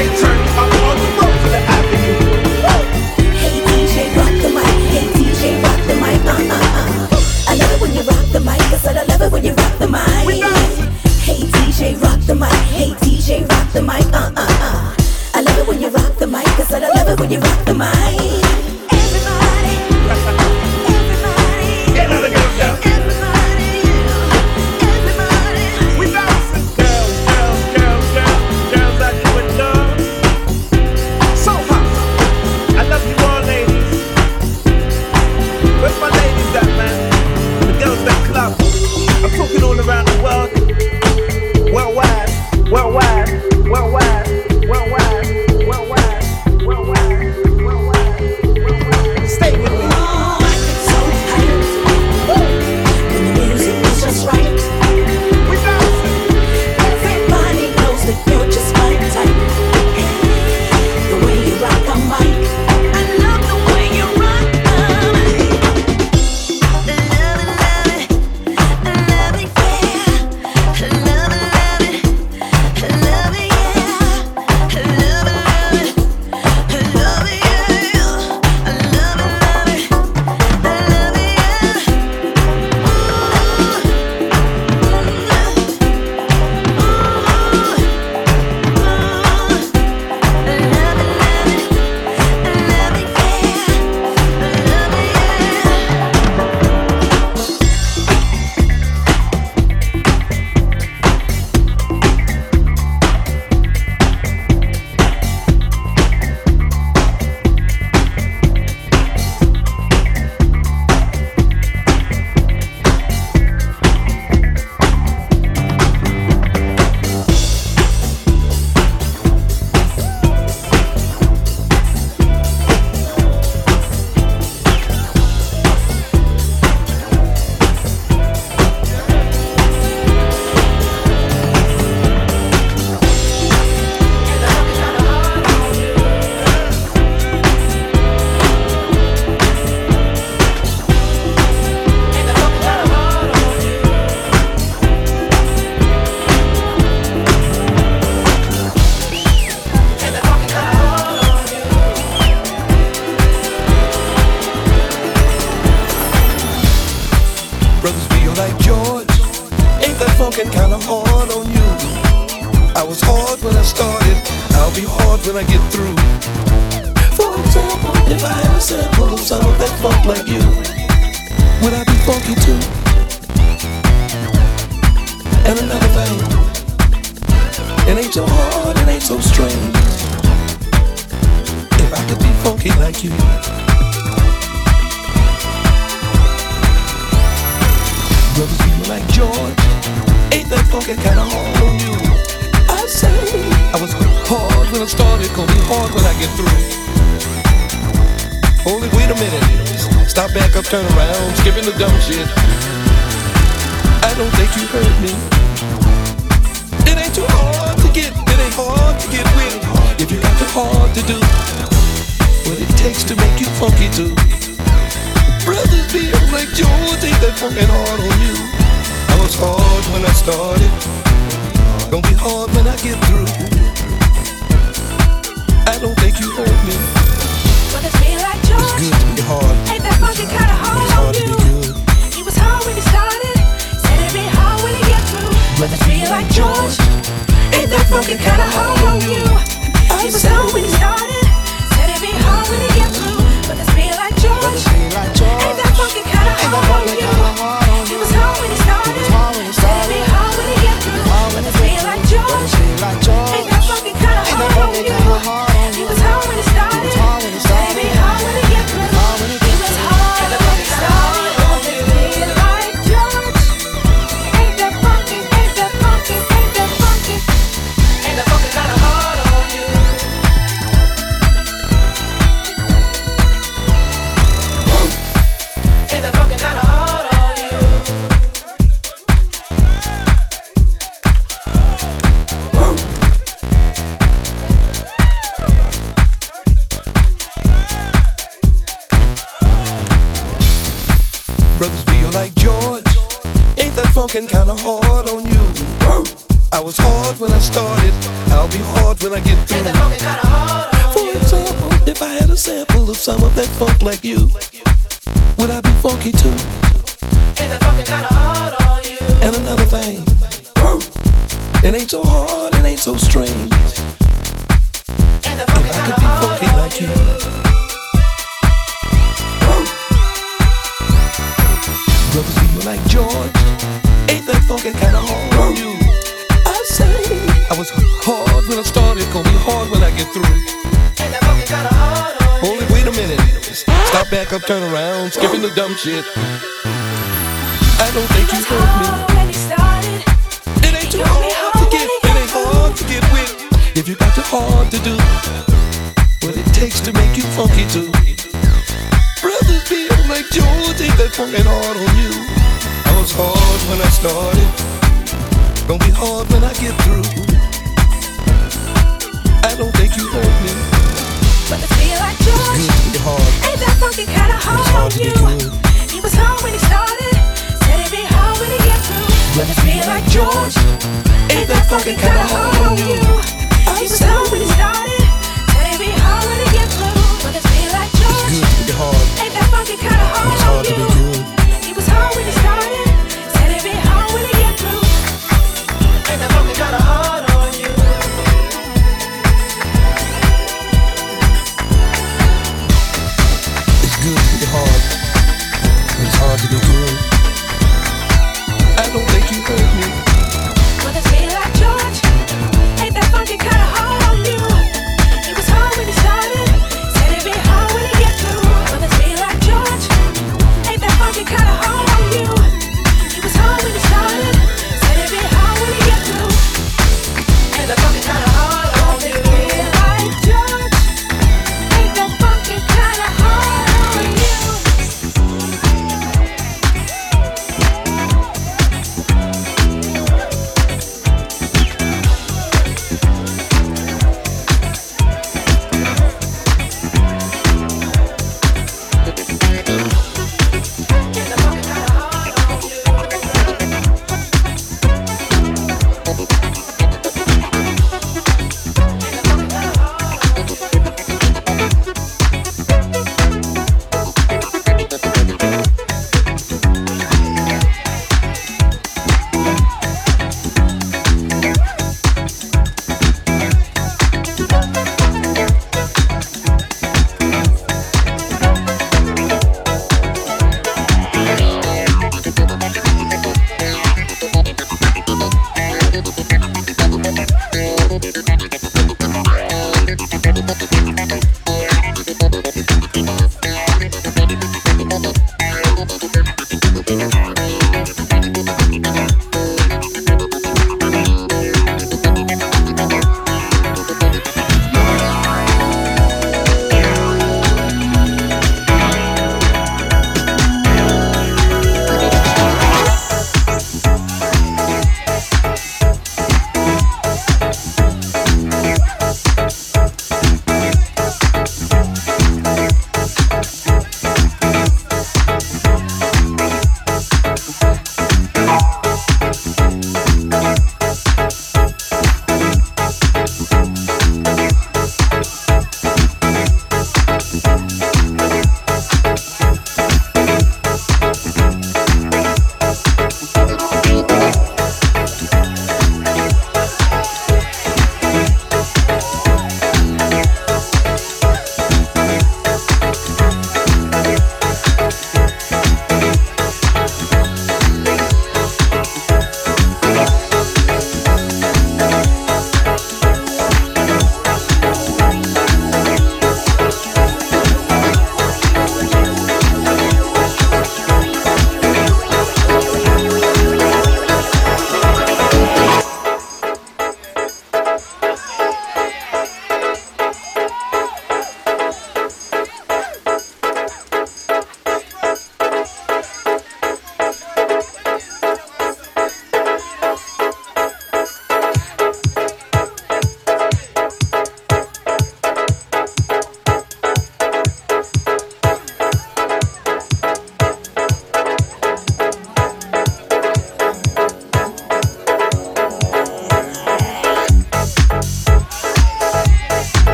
DJ, turn make you hurt me. But it feel like George. It's good to be hard. Ain't that funky kind of hard hard on you? Good. He was hard when he started. Said it'd be hard when he get through. But it feel like George. Ain't that funky kind of hard on you? He was hard when he started. Said it'd be hard when he get through. But it feel like George. Ain't that funky kind of hard on you? Fuck like you shit. I don't think you love me.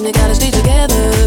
Only gotta stay together.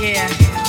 Yeah.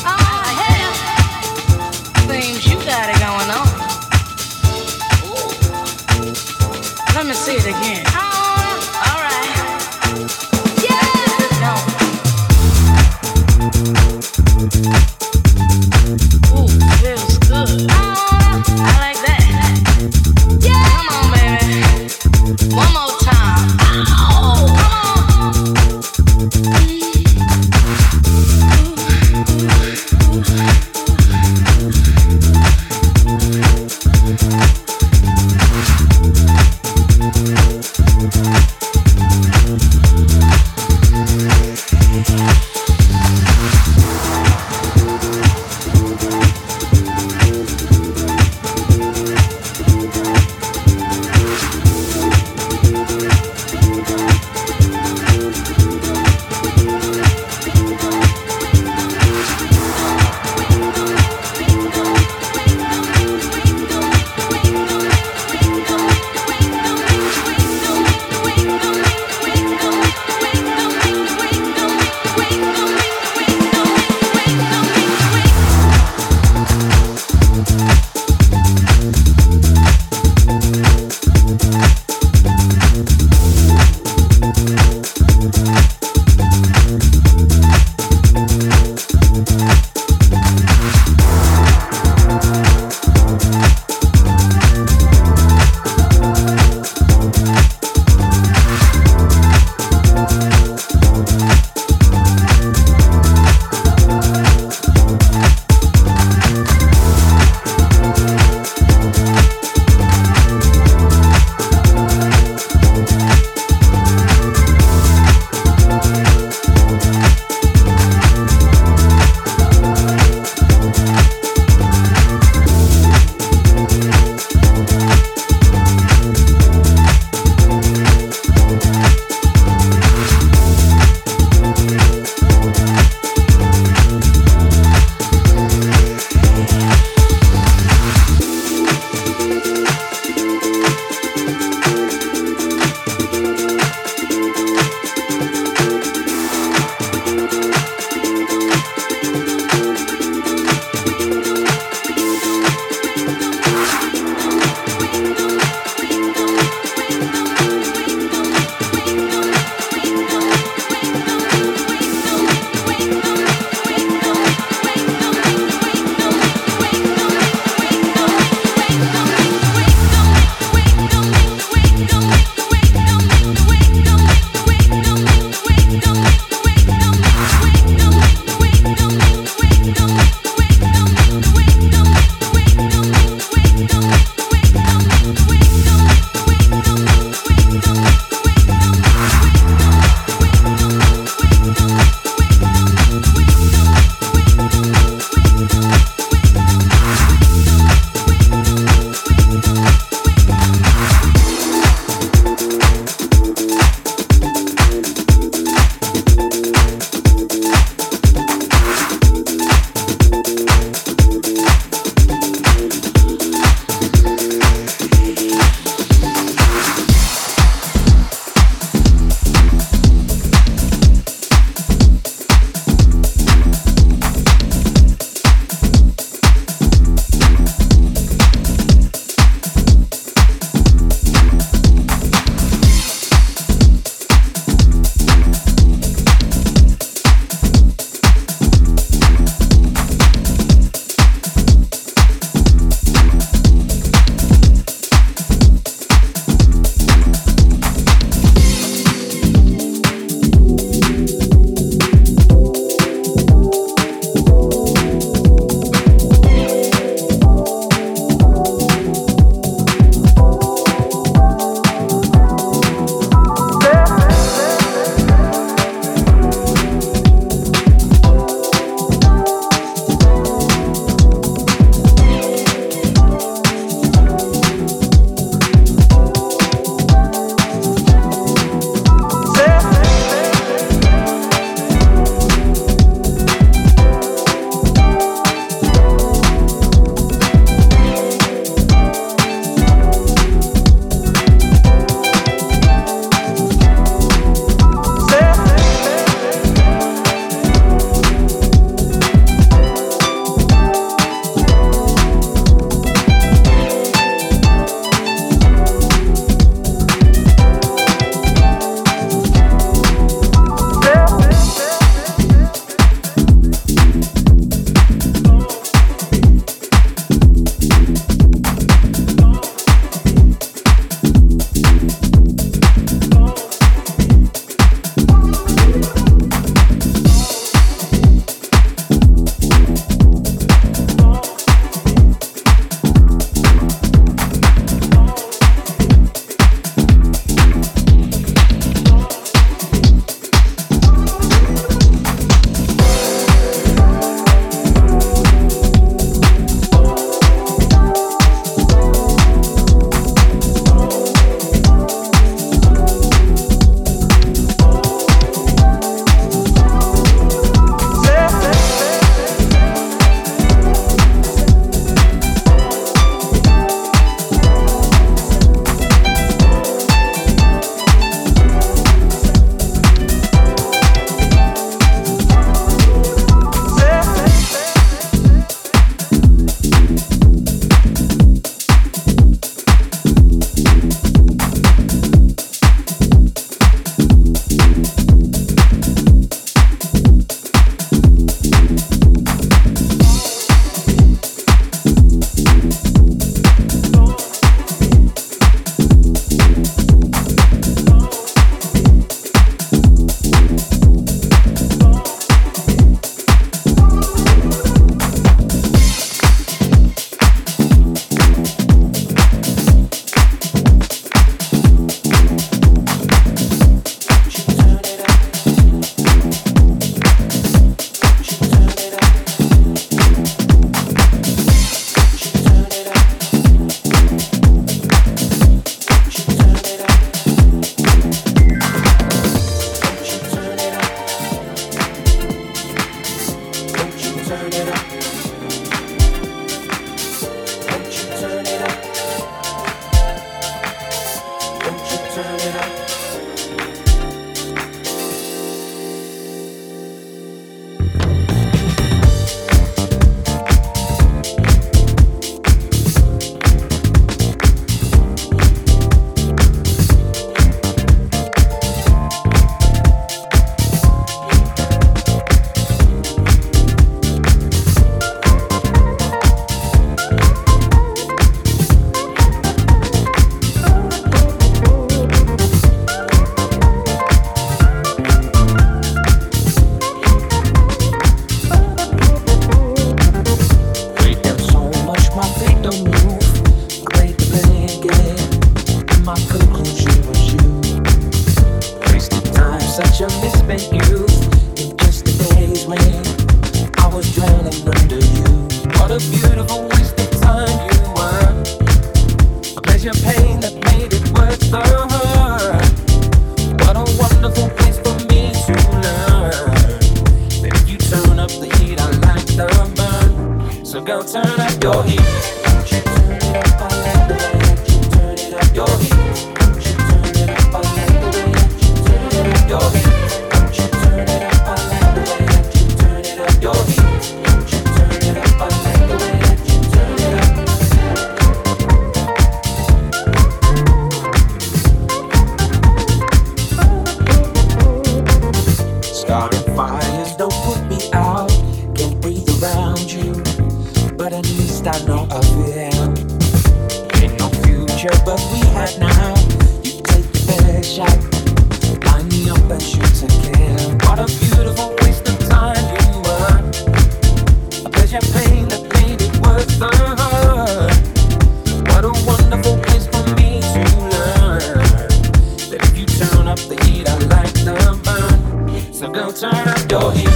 the heat, I like the burn. So go turn up your heat.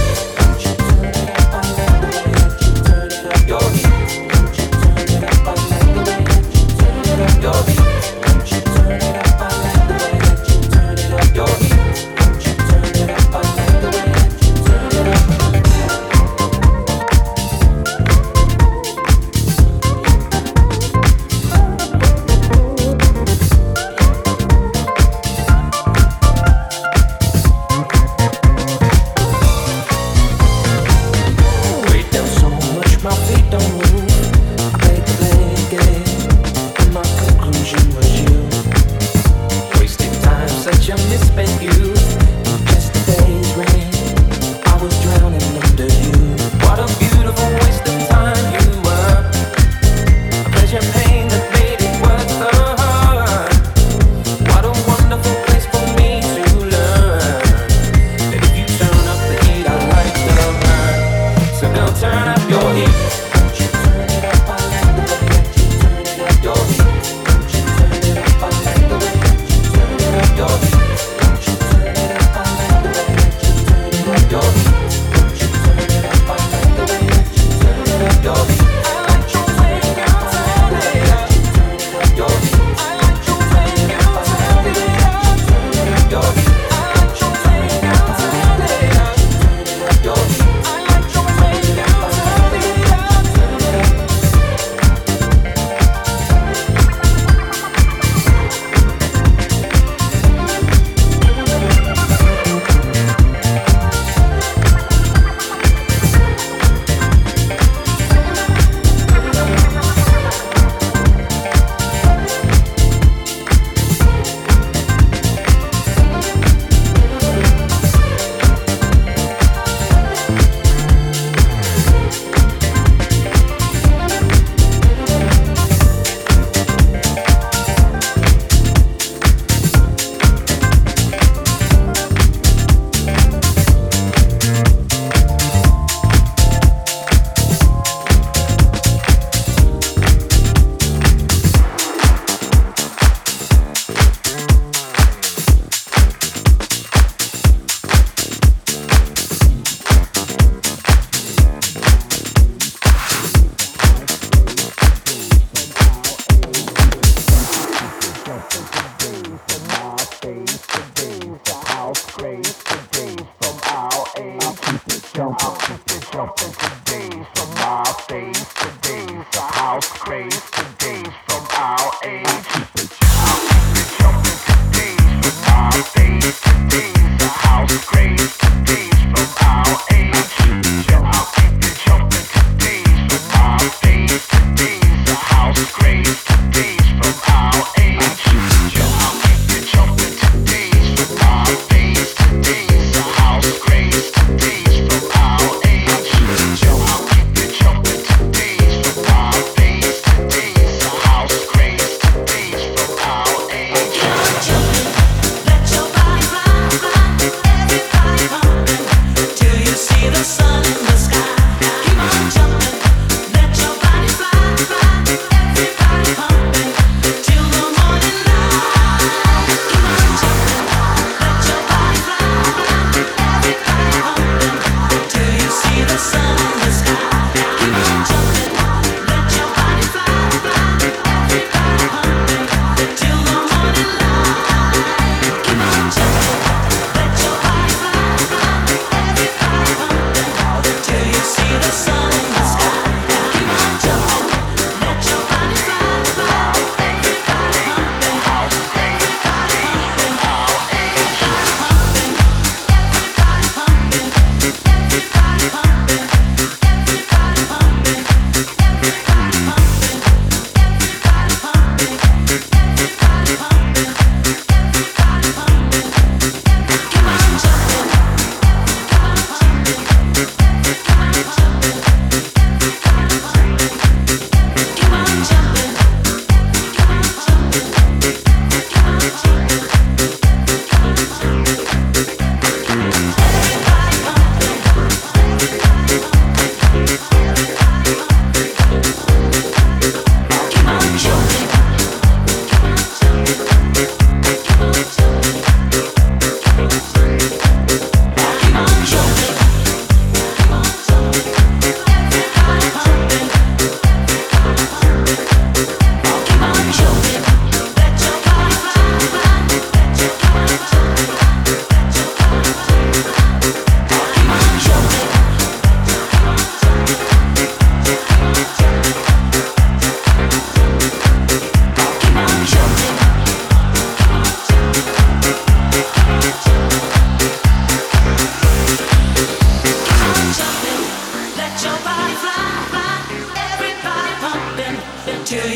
Turn it up, I like the way turn it up your heat. Turn it up, I like the way turn it up your heat.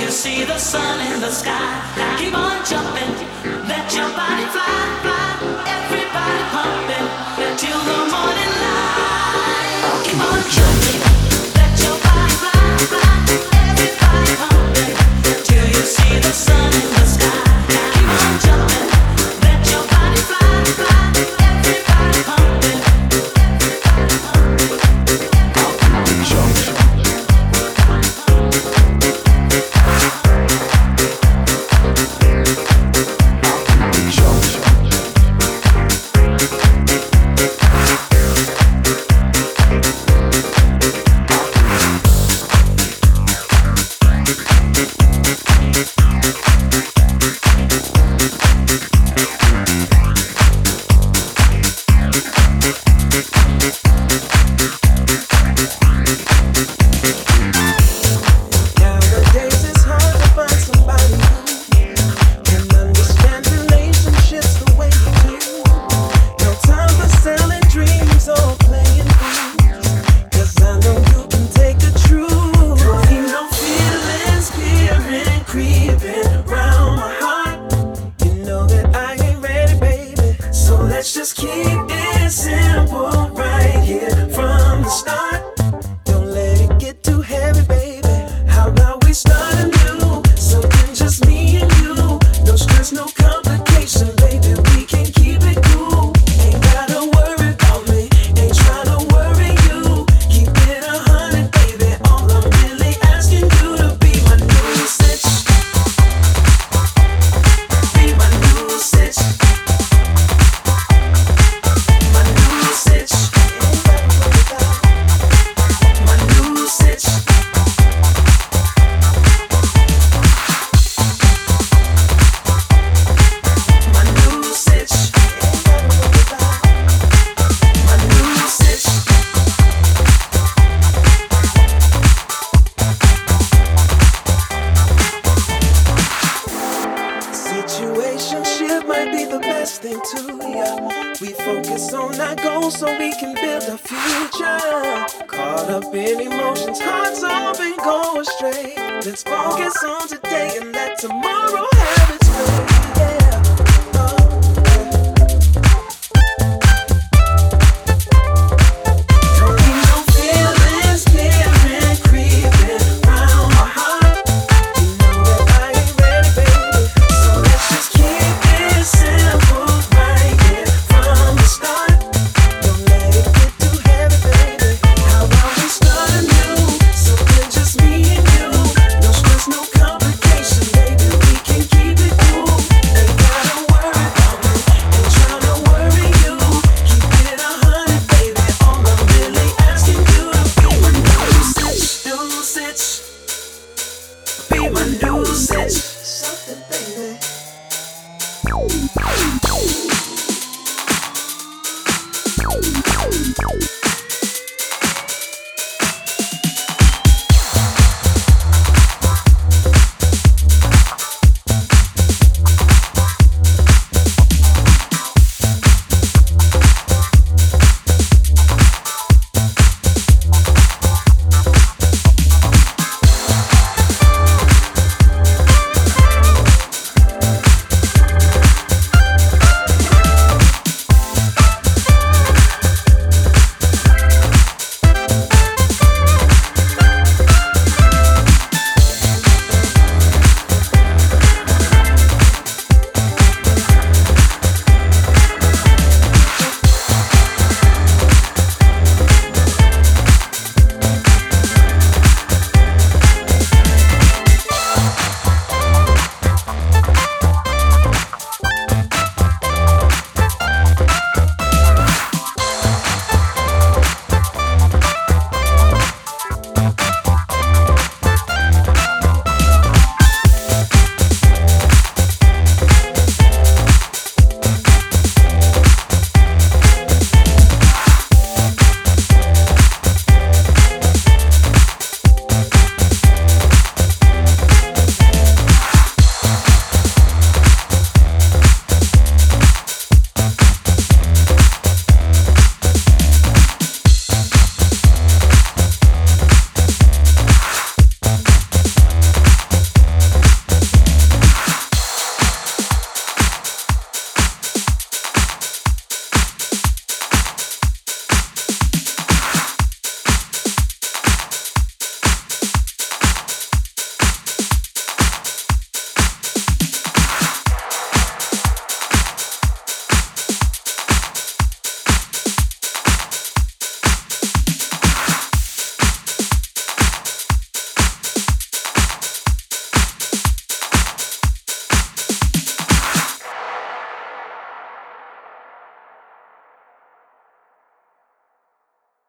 you see the sun in the sky. Keep on jumping, let your body fly, fly. Everybody pumping till the morning light. Keep on jumping, let your body fly, fly. Everybody pumping till you see the sun